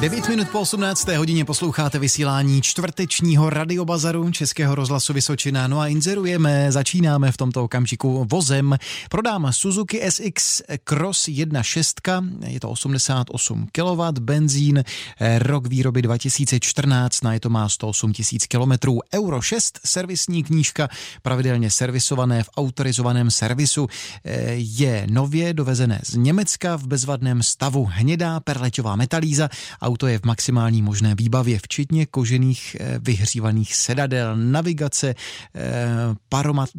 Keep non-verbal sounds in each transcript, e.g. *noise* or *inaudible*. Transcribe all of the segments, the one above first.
9 minut po 18. hodině posloucháte vysílání čtvrtečního radiobazaru Českého rozhlasu Vysočina. No a inzerujeme, začínáme v tomto okamžiku vozem. Prodám Suzuki SX Cross 1.6, je to 88 kW, benzín, rok výroby 2014, na je to má 108 000 km, Euro 6, servisní knížka, pravidelně servisované v autorizovaném servisu, je nově dovezené z Německa v bezvadném stavu, hnědá perleťová metalíza, Auto je v maximální možné výbavě, včetně kožených eh, vyhřívaných sedadel, navigace, eh,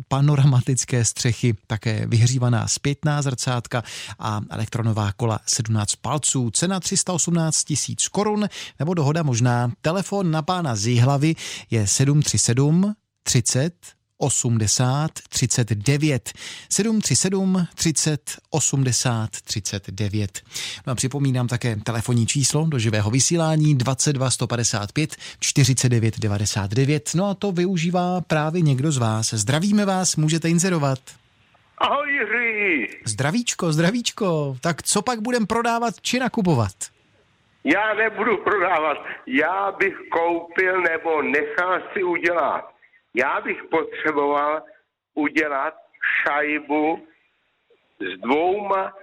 panoramatické střechy, také vyhřívaná zpětná zrcátka a elektronová kola 17 palců. Cena 318 tisíc korun nebo dohoda možná. Telefon na pána z hlavy je 737 30 80 39 737 30 80 39. No a připomínám také telefonní číslo do živého vysílání 22 155 49 99. No a to využívá právě někdo z vás. Zdravíme vás, můžete inzerovat. Ahoj Jiří. Zdravíčko, zdravíčko. Tak co pak budem prodávat či nakupovat? Já nebudu prodávat. Já bych koupil nebo nechal si udělat já bych potřeboval udělat šajbu s dvouma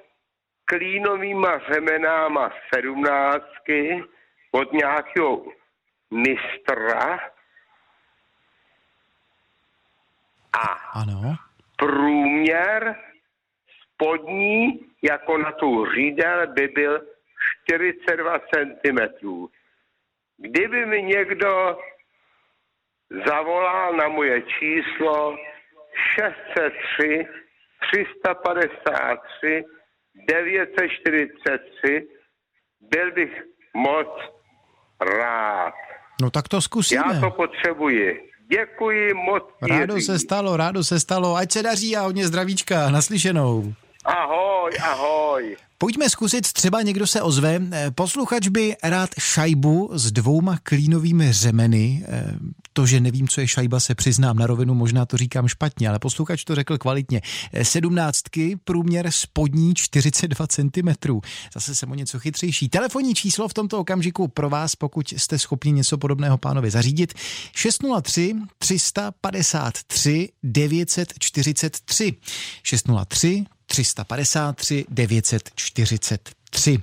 klínovýma řemenáma sedmnáctky od nějakého mistra a ano. průměr spodní, jako na tu řídel, by byl 42 cm. Kdyby mi někdo zavolal na moje číslo 603 353 943. Byl bych moc rád. No tak to zkusíme. Já to potřebuji. Děkuji moc. Rádo se stalo, rádo se stalo. Ať se daří a hodně zdravíčka. Naslyšenou. Ahoj, ahoj. Pojďme zkusit, třeba někdo se ozve. Posluchač by rád šajbu s dvouma klínovými řemeny. To, že nevím, co je šajba, se přiznám na rovinu, možná to říkám špatně, ale posluchač to řekl kvalitně. Sedmnáctky, průměr spodní 42 cm. Zase jsem o něco chytřejší. Telefonní číslo v tomto okamžiku pro vás, pokud jste schopni něco podobného pánovi zařídit. 603 353 943. 603 353 943.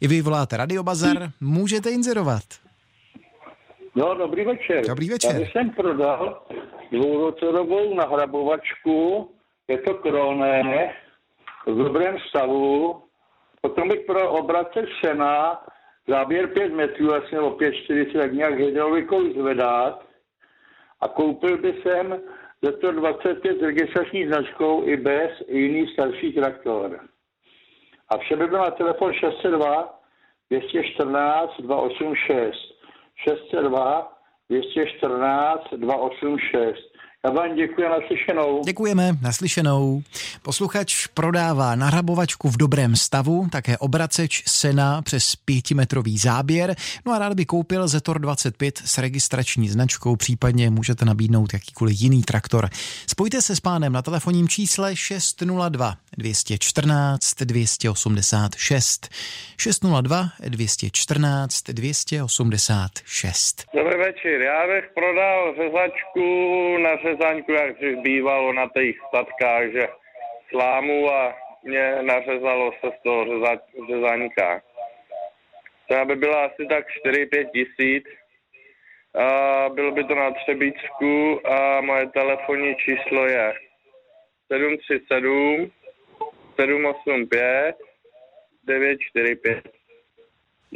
I vy voláte Radiobazar, můžete inzerovat. No, dobrý večer. Dobrý večer. Tady jsem prodal dvourotorovou nahrabovačku, je to kroné, v dobrém stavu. Potom bych pro obracet sena, záběr 5 metrů, vlastně o 5,40, tak nějak hydraulikou zvedat. A koupil by jsem ze 125 registrační značkou i bez jiný starší traktor. A vše by bylo na telefon 602 214 286. 602 214 286. Já vám děkuji naslyšenou. Děkujeme, naslyšenou. Posluchač prodává nahrabovačku v dobrém stavu, také obraceč sena přes pětimetrový záběr. No a rád by koupil Zetor 25 s registrační značkou, případně můžete nabídnout jakýkoliv jiný traktor. Spojte se s pánem na telefonním čísle 602 214 286. 602 214 286. Dobrý večer, já bych prodal řezačku na řezaňku, jak bývalo na těch statkách, že slámu a mě nařezalo se z toho řeza, řezaňka. To by byla asi tak 4-5 tisíc. A bylo by to na Třebíčku a moje telefonní číslo je 737 785 945.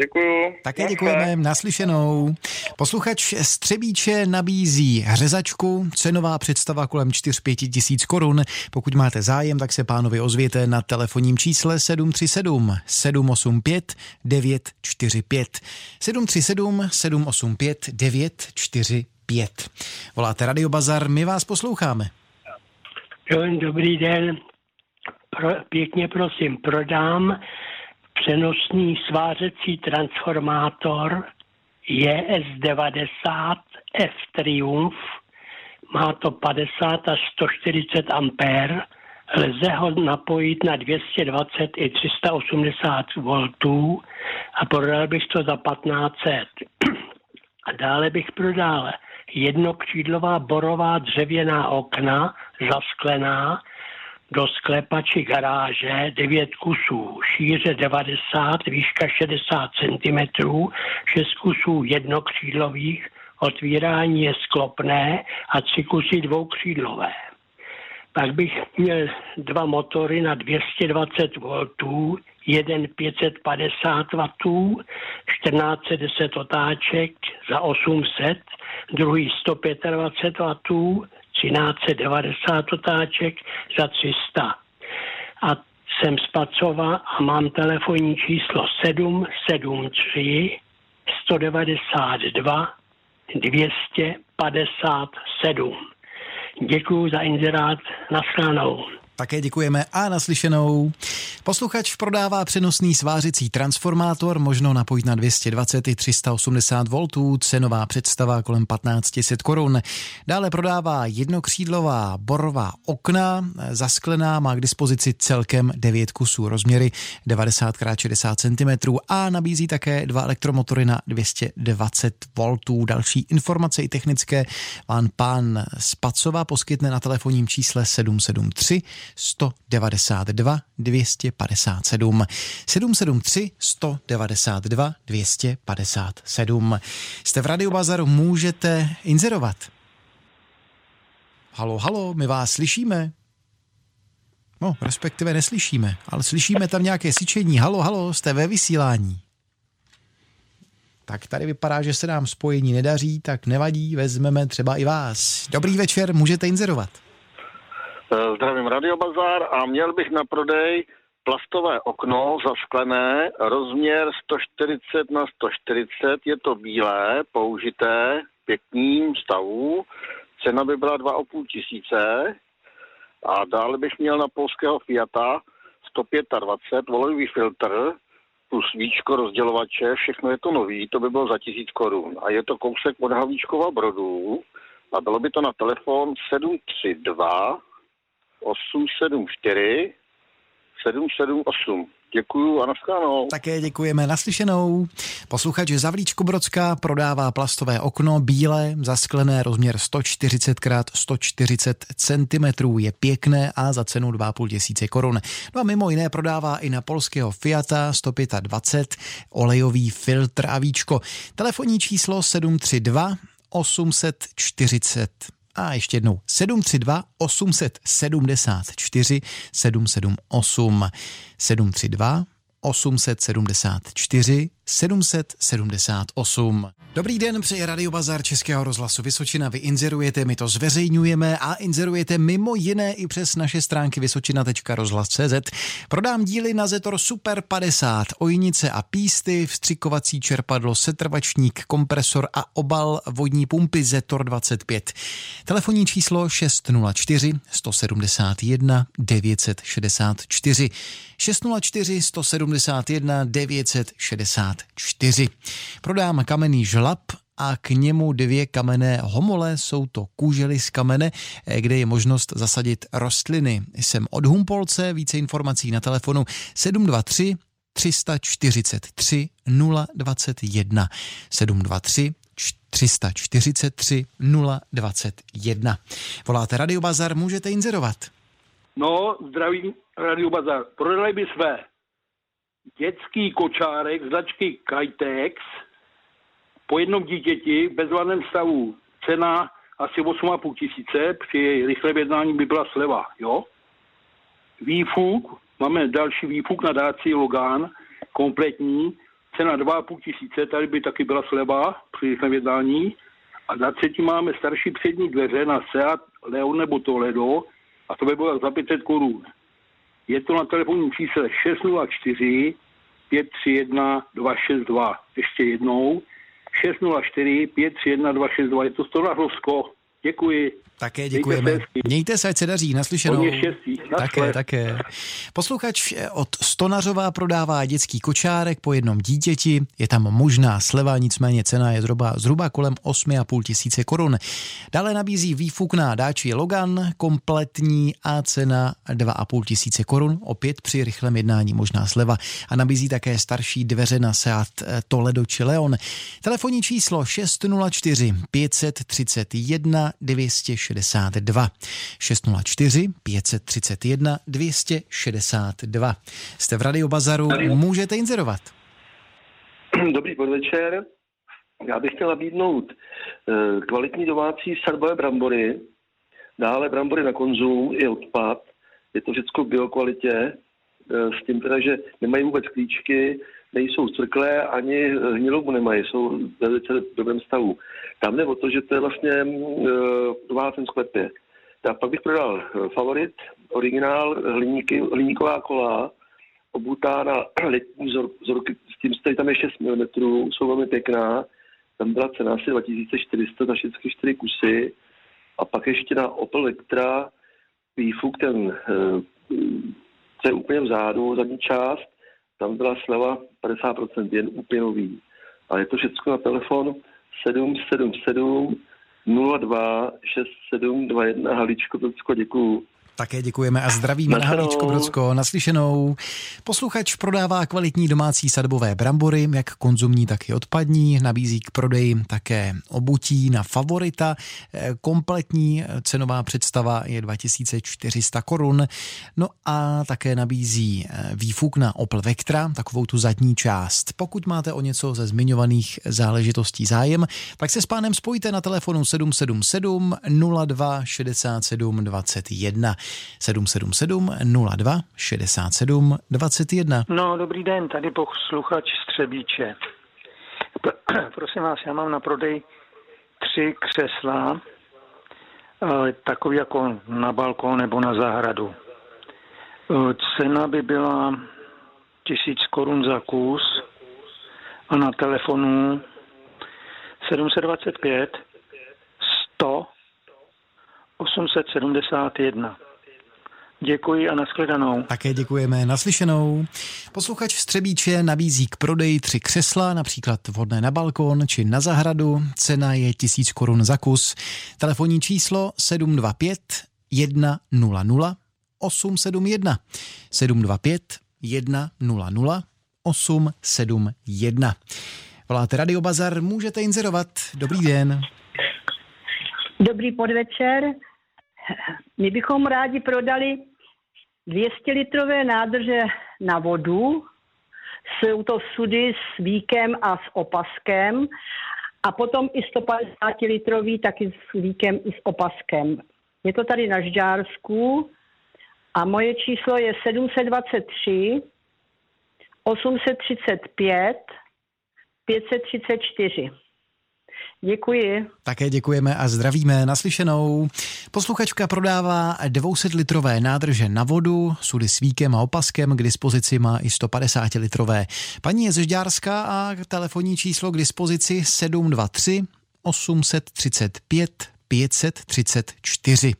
Děkuju. Také děkujeme, naslyšenou. Posluchač Střebíče nabízí řezačku, cenová představa kolem 4-5 tisíc korun. Pokud máte zájem, tak se pánovi ozvěte na telefonním čísle 737 785 945. 737 785 945. Voláte Radio Bazar, my vás posloucháme. Dobrý den, Pro, pěkně prosím, prodám přenosný svářecí transformátor JS90 F Triumph. Má to 50 až 140 ampér Lze ho napojit na 220 i 380 V a prodal bych to za 1500. A dále bych prodal jednokřídlová borová dřevěná okna, zasklená, do sklepa či garáže 9 kusů, šíře 90, výška 60 cm, 6 kusů jednokřídlových, otvírání je sklopné a 3 kusy dvoukřídlové. Pak bych měl dva motory na 220 V, jeden 550 W, 1410 otáček za 800, druhý 125 W, 1390 otáček za 300. A jsem z Pacova a mám telefonní číslo 773 192 257. Děkuji za inzerát. Naschledanou. Také děkujeme a naslyšenou. Posluchač prodává přenosný svářicí transformátor, možno napojit na 220 i 380 V, cenová představa kolem 1500 korun. Dále prodává jednokřídlová borová okna, zasklená, má k dispozici celkem 9 kusů rozměry 90 x 60 cm a nabízí také dva elektromotory na 220 V. Další informace i technické vám pán Spacova poskytne na telefonním čísle 773 192 257. 773 192 257. Jste v Radio Bazaru, můžete inzerovat. Halo, halo, my vás slyšíme. No, respektive neslyšíme, ale slyšíme tam nějaké syčení. Halo, halo, jste ve vysílání. Tak tady vypadá, že se nám spojení nedaří, tak nevadí, vezmeme třeba i vás. Dobrý večer, můžete inzerovat. Eh, zdravím Radio Bazar a měl bych na prodej plastové okno zasklené, rozměr 140 na 140, je to bílé, použité, pěkným stavu, cena by byla 2,5 tisíce a dále bych měl na polského Fiata 125 volejový filtr plus víčko rozdělovače, všechno je to nový, to by bylo za tisíc korun. A je to kousek od Havíčkova Brodu a bylo by to na telefon 732 874 778. Děkuju a nashledanou. Také děkujeme naslyšenou. Posluchač Zavlíčko Brodská prodává plastové okno bílé, zasklené, rozměr 140 x 140 cm. Je pěkné a za cenu 2,5 tisíce korun. No a mimo jiné prodává i na polského Fiata 125 olejový filtr a víčko. Telefonní číslo 732 840 a ještě jednou 732 874 778 732 874 778. Dobrý den, přeje Radio Bazar Českého rozhlasu Vysočina. Vy inzerujete, my to zveřejňujeme a inzerujete mimo jiné i přes naše stránky vysočina.rozhlas.cz. Prodám díly na Zetor Super 50, ojnice a písty, vstřikovací čerpadlo, setrvačník, kompresor a obal vodní pumpy Zetor 25. Telefonní číslo 604 171 964 604 171 964. Prodám kamenný žlab a k němu dvě kamenné homole. Jsou to kůžely z kamene, kde je možnost zasadit rostliny. Jsem od Humpolce, více informací na telefonu 723 343 021 723 343 021. Voláte Radio Bazar, můžete inzerovat. No, zdravím Radio Bazar. Prodali by své dětský kočárek značky Kitex po jednom dítěti v bezvadném stavu. Cena asi 8,5 tisíce, při rychlém jednání by byla sleva, jo? Výfuk, máme další výfuk na dáci Logan, kompletní, cena 2,5 tisíce, tady by taky byla sleva při rychlém jednání. A za třetí máme starší přední dveře na Seat Leon nebo Toledo a to by bylo za 500 korun. Je to na telefonním čísle 604 531 262. Ještě jednou 604 531 262. Je to Stora. Děkuji. Také děkujeme. Mějte se, ať se daří, naslyšenou. Štěstí. Také, také. Posluchač od Stonařová prodává dětský kočárek po jednom dítěti. Je tam možná sleva, nicméně cena je zhruba, zhruba kolem 8,5 tisíce korun. Dále nabízí výfuk na dáči Logan, kompletní a cena 2,5 tisíce korun. Opět při rychlém jednání možná sleva. A nabízí také starší dveře na Seat Toledo či Leon. Telefonní číslo 604 531 262. 604 531 262. Jste v Radio Bazaru, můžete inzerovat. Dobrý podvečer. Já bych chtěl nabídnout eh, kvalitní domácí sadbové brambory, dále brambory na konzum i odpad. Je to všechno v biokvalitě, eh, s tím teda, že nemají vůbec klíčky, nejsou cvrklé, ani hnilobu nemají, jsou ve velice dobrém stavu. Tam jde o to, že to je vlastně v domácím sklepě. Já pak bych prodal eh, favorit, originál, hliníky, hliníková kola, obutá na *clears throat* letní vzor, vzorky, s tím stojí tam je 6 mm, jsou velmi pěkná. Tam byla cena asi 2400 za všechny 4 kusy. A pak ještě na Opel Vectra výfuk, ten, co eh, je úplně vzadu, zadní část, tam byla sleva 50% jen úplně nový. A je to všechno na telefon 777 02 6721 Haličko, děkuju. Také děkujeme a zdravíme na Halíčko Brodsko. Naslyšenou. Posluchač prodává kvalitní domácí sadbové brambory, jak konzumní, tak i odpadní. Nabízí k prodeji také obutí na favorita. Eh, kompletní cenová představa je 2400 korun. No a také nabízí eh, výfuk na Opel Vectra, takovou tu zadní část. Pokud máte o něco ze zmiňovaných záležitostí zájem, tak se s pánem spojíte na telefonu 777 02 67 21. 777 02 67 21. No, dobrý den, tady posluchač Střebíče. *clears throat* Prosím vás, já mám na prodej tři křesla, eh, takový jako na balkón nebo na zahradu. Eh, cena by byla tisíc korun za kus a na telefonu 725 100 871. Děkuji a nashledanou. Také děkujeme naslyšenou. Posluchač Střebíče nabízí k prodeji tři křesla, například vhodné na balkon či na zahradu. Cena je tisíc korun za kus. Telefonní číslo 725 100 871 725 100 871. Voláte Radio Bazar, můžete inzerovat. Dobrý den. Dobrý podvečer. My bychom rádi prodali 200 litrové nádrže na vodu. Jsou to sudy s víkem a s opaskem. A potom i 150 litrový taky s víkem i s opaskem. Je to tady na Žďársku a moje číslo je 723 835 534. Děkuji. Také děkujeme a zdravíme naslyšenou. Posluchačka prodává 200-litrové nádrže na vodu, sudy s víkem a opaskem, k dispozici má i 150-litrové. Paní je ze Žďárska a telefonní číslo k dispozici 723 835 534.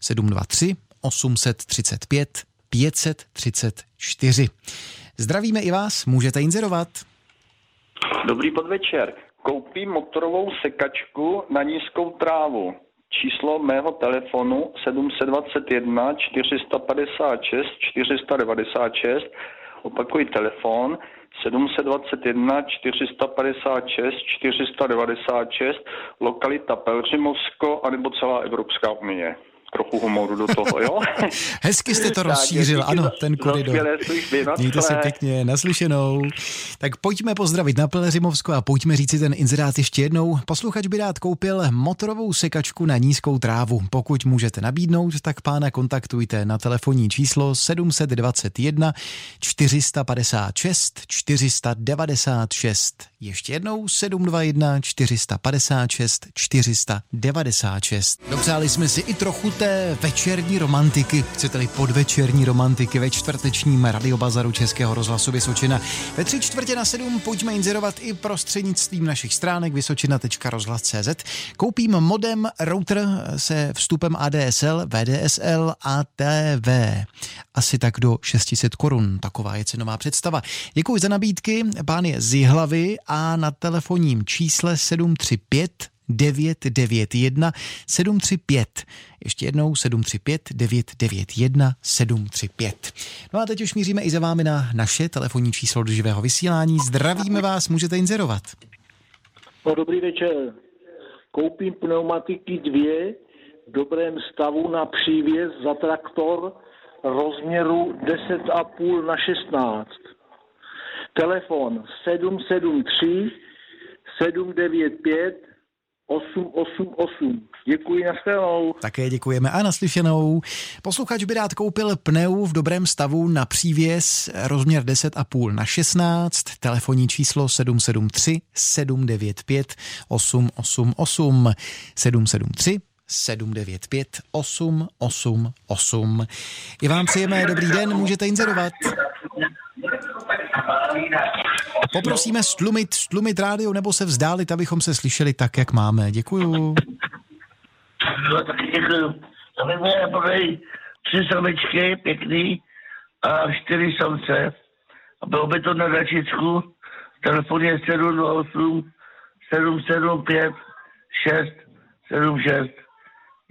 723 835 534. Zdravíme i vás, můžete inzerovat. Dobrý podvečer koupím motorovou sekačku na nízkou trávu. Číslo mého telefonu 721 456 496. Opakuji telefon 721 456 496, lokalita Pelřimovsko, anebo celá Evropská unie trochu humoru do toho, jo? *laughs* Hezky jste to rozšířil, ano, ten koridor. Mějte se pěkně, naslyšenou. Tak pojďme pozdravit na Peleřimovsko a pojďme říct si ten inzerát ještě jednou. Posluchač by rád koupil motorovou sekačku na nízkou trávu. Pokud můžete nabídnout, tak pána kontaktujte na telefonní číslo 721 456 496. Ještě jednou 721 456 496. Dopřáli jsme si i trochu té večerní romantiky, chcete-li podvečerní romantiky ve čtvrtečním radiobazaru Českého rozhlasu Vysočina. Ve tři čtvrtě na sedm pojďme inzerovat i prostřednictvím našich stránek vysočina.rozhlas.cz. Koupím modem router se vstupem ADSL, VDSL a TV. Asi tak do 600 korun. Taková je cenová představa. Děkuji za nabídky, pán je z Jihlavy a na telefonním čísle 735 991 735. Ještě jednou 735 991 735. No a teď už míříme i za vámi na naše telefonní číslo do živého vysílání. Zdravíme vás, můžete inzerovat. No, dobrý večer. Koupím pneumatiky dvě v dobrém stavu na přívěs za traktor rozměru 10,5 na 16. Telefon 773 795 888. Děkuji, nashledanou. Také děkujeme a naslyšenou. Posluchač by rád koupil pneu v dobrém stavu na přívěs rozměr 10,5 na 16, telefonní číslo 773 795 888 773 795 888. I vám přejeme dobrý den, můžete inzerovat. Poprosíme stlumit, stlumit rádio nebo se vzdálit, abychom se slyšeli tak, jak máme. Děkuju. No, děkuju. Tady mě prodej tři samičky, pěkný, a čtyři samce. A bylo by to na Dačicku. Telefon je 728 775 676.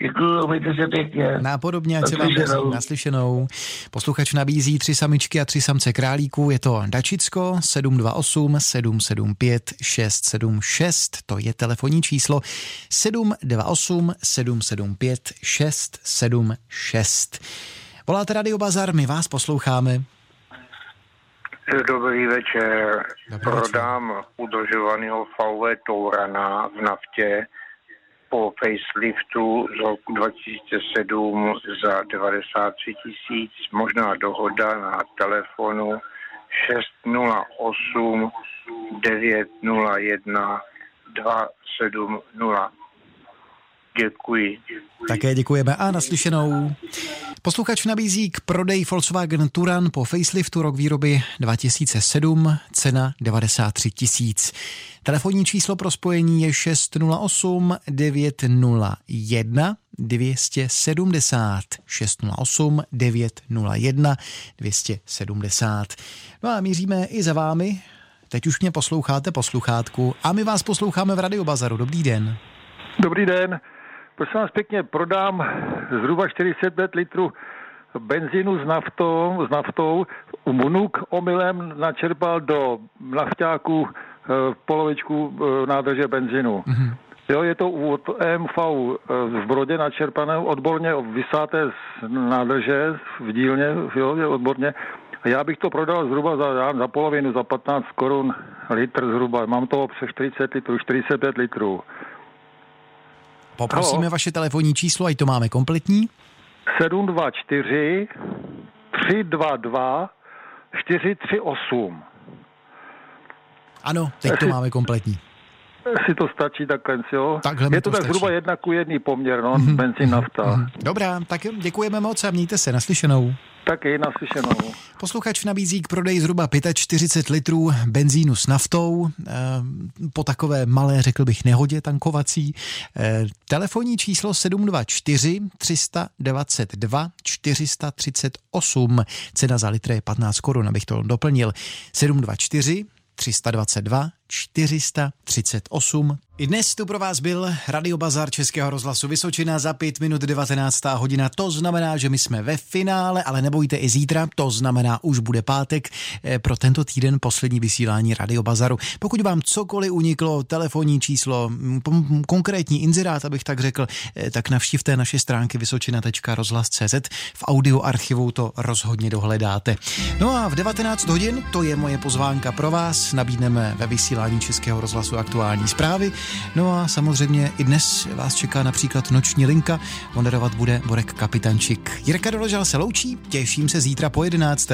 Děkuji, mějte se pěkně. Nápodobně, ať se vám daří. Naslyšenou. Posluchač nabízí tři samičky a tři samce králíků. Je to Dačicko 728 775 676. To je telefonní číslo 728 775 676. Voláte Radio Bazar, my vás posloucháme. Dobrý večer. Dobrý Prodám večer. udržovaného VW Tourana v naftě po faceliftu z roku 2007 za 93 tisíc, možná dohoda na telefonu 608 901 270. Děkuji. Také děkujeme a naslyšenou. Posluchač nabízí k prodej Volkswagen Turan po faceliftu rok výroby 2007, cena 93 tisíc. Telefonní číslo pro spojení je 608 901 270 608 901 270. No a míříme i za vámi. Teď už mě posloucháte posluchátku a my vás posloucháme v Radiobazaru. Dobrý den. Dobrý den. Prosím vás pěkně, prodám zhruba 45 litrů benzínu s naftou, s naftou. Munuk omylem načerpal do naftáku eh, polovičku eh, nádrže benzínu. Mm-hmm. Jo, je to od MV eh, v Brodě načerpané, odborně vysáté z nádrže v dílně, jo, je odborně. Já bych to prodal zhruba za, za polovinu, za 15 korun litr zhruba. Mám toho přes 40 litrů, 45 litrů. Poprosíme Halo. vaše telefonní číslo, ať to máme kompletní. 724 322 438. Ano, teď to máme kompletní. Si to stačí takhle, jo? Takhle Je to, to tak zhruba jedna ku jedný poměr, no, mm-hmm. benzín, nafta. Mm-hmm. Dobrá, tak děkujeme moc a mějte se naslyšenou. Taky naslyšenou. Posluchač nabízí k prodeji zhruba 45 litrů benzínu s naftou eh, po takové malé, řekl bych, nehodě tankovací. Eh, telefonní číslo 724 322 438. Cena za litr je 15 korun, abych to doplnil. 724 322 438. I dnes tu pro vás byl Radiobazar Českého rozhlasu Vysočina za 5 minut 19. hodina. To znamená, že my jsme ve finále, ale nebojte i zítra, to znamená, už bude pátek eh, pro tento týden poslední vysílání Radiobazaru. Pokud vám cokoliv uniklo, telefonní číslo, konkrétní inzerát, abych tak řekl, eh, tak navštivte naše stránky vysočina.rozhlas.cz. V audio archivu to rozhodně dohledáte. No a v 19 hodin, to je moje pozvánka pro vás, nabídneme ve vysílání Českého rozhlasu aktuální zprávy. No a samozřejmě i dnes vás čeká například noční linka. Moderovat bude Borek Kapitančik. Jirka Doložal se loučí, těším se zítra po 11.